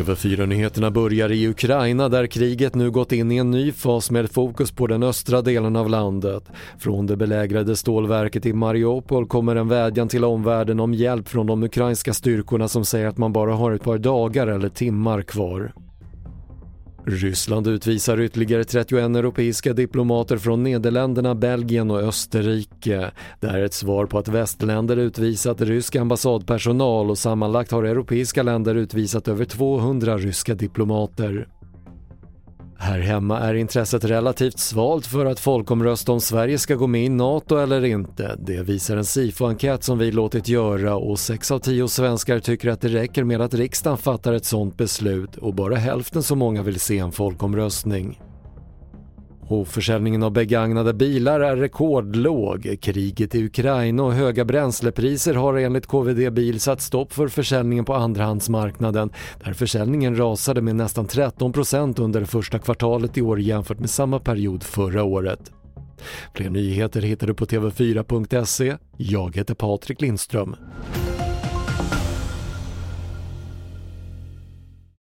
TV4-nyheterna börjar i Ukraina där kriget nu gått in i en ny fas med fokus på den östra delen av landet. Från det belägrade stålverket i Mariupol kommer en vädjan till omvärlden om hjälp från de ukrainska styrkorna som säger att man bara har ett par dagar eller timmar kvar. Ryssland utvisar ytterligare 31 europeiska diplomater från Nederländerna, Belgien och Österrike. Det är ett svar på att västländer utvisat rysk ambassadpersonal och sammanlagt har europeiska länder utvisat över 200 ryska diplomater. Här hemma är intresset relativt svalt för att folkomrösta om Sverige ska gå med i NATO eller inte. Det visar en SIFO-enkät som vi låtit göra och 6 av 10 svenskar tycker att det räcker med att riksdagen fattar ett sådant beslut och bara hälften så många vill se en folkomröstning. Och försäljningen av begagnade bilar är rekordlåg. Kriget i Ukraina och höga bränslepriser har enligt KVD Bil satt stopp för försäljningen på andrahandsmarknaden där försäljningen rasade med nästan 13% under det första kvartalet i år jämfört med samma period förra året. Fler nyheter hittar du på TV4.se. Jag heter Patrik Lindström.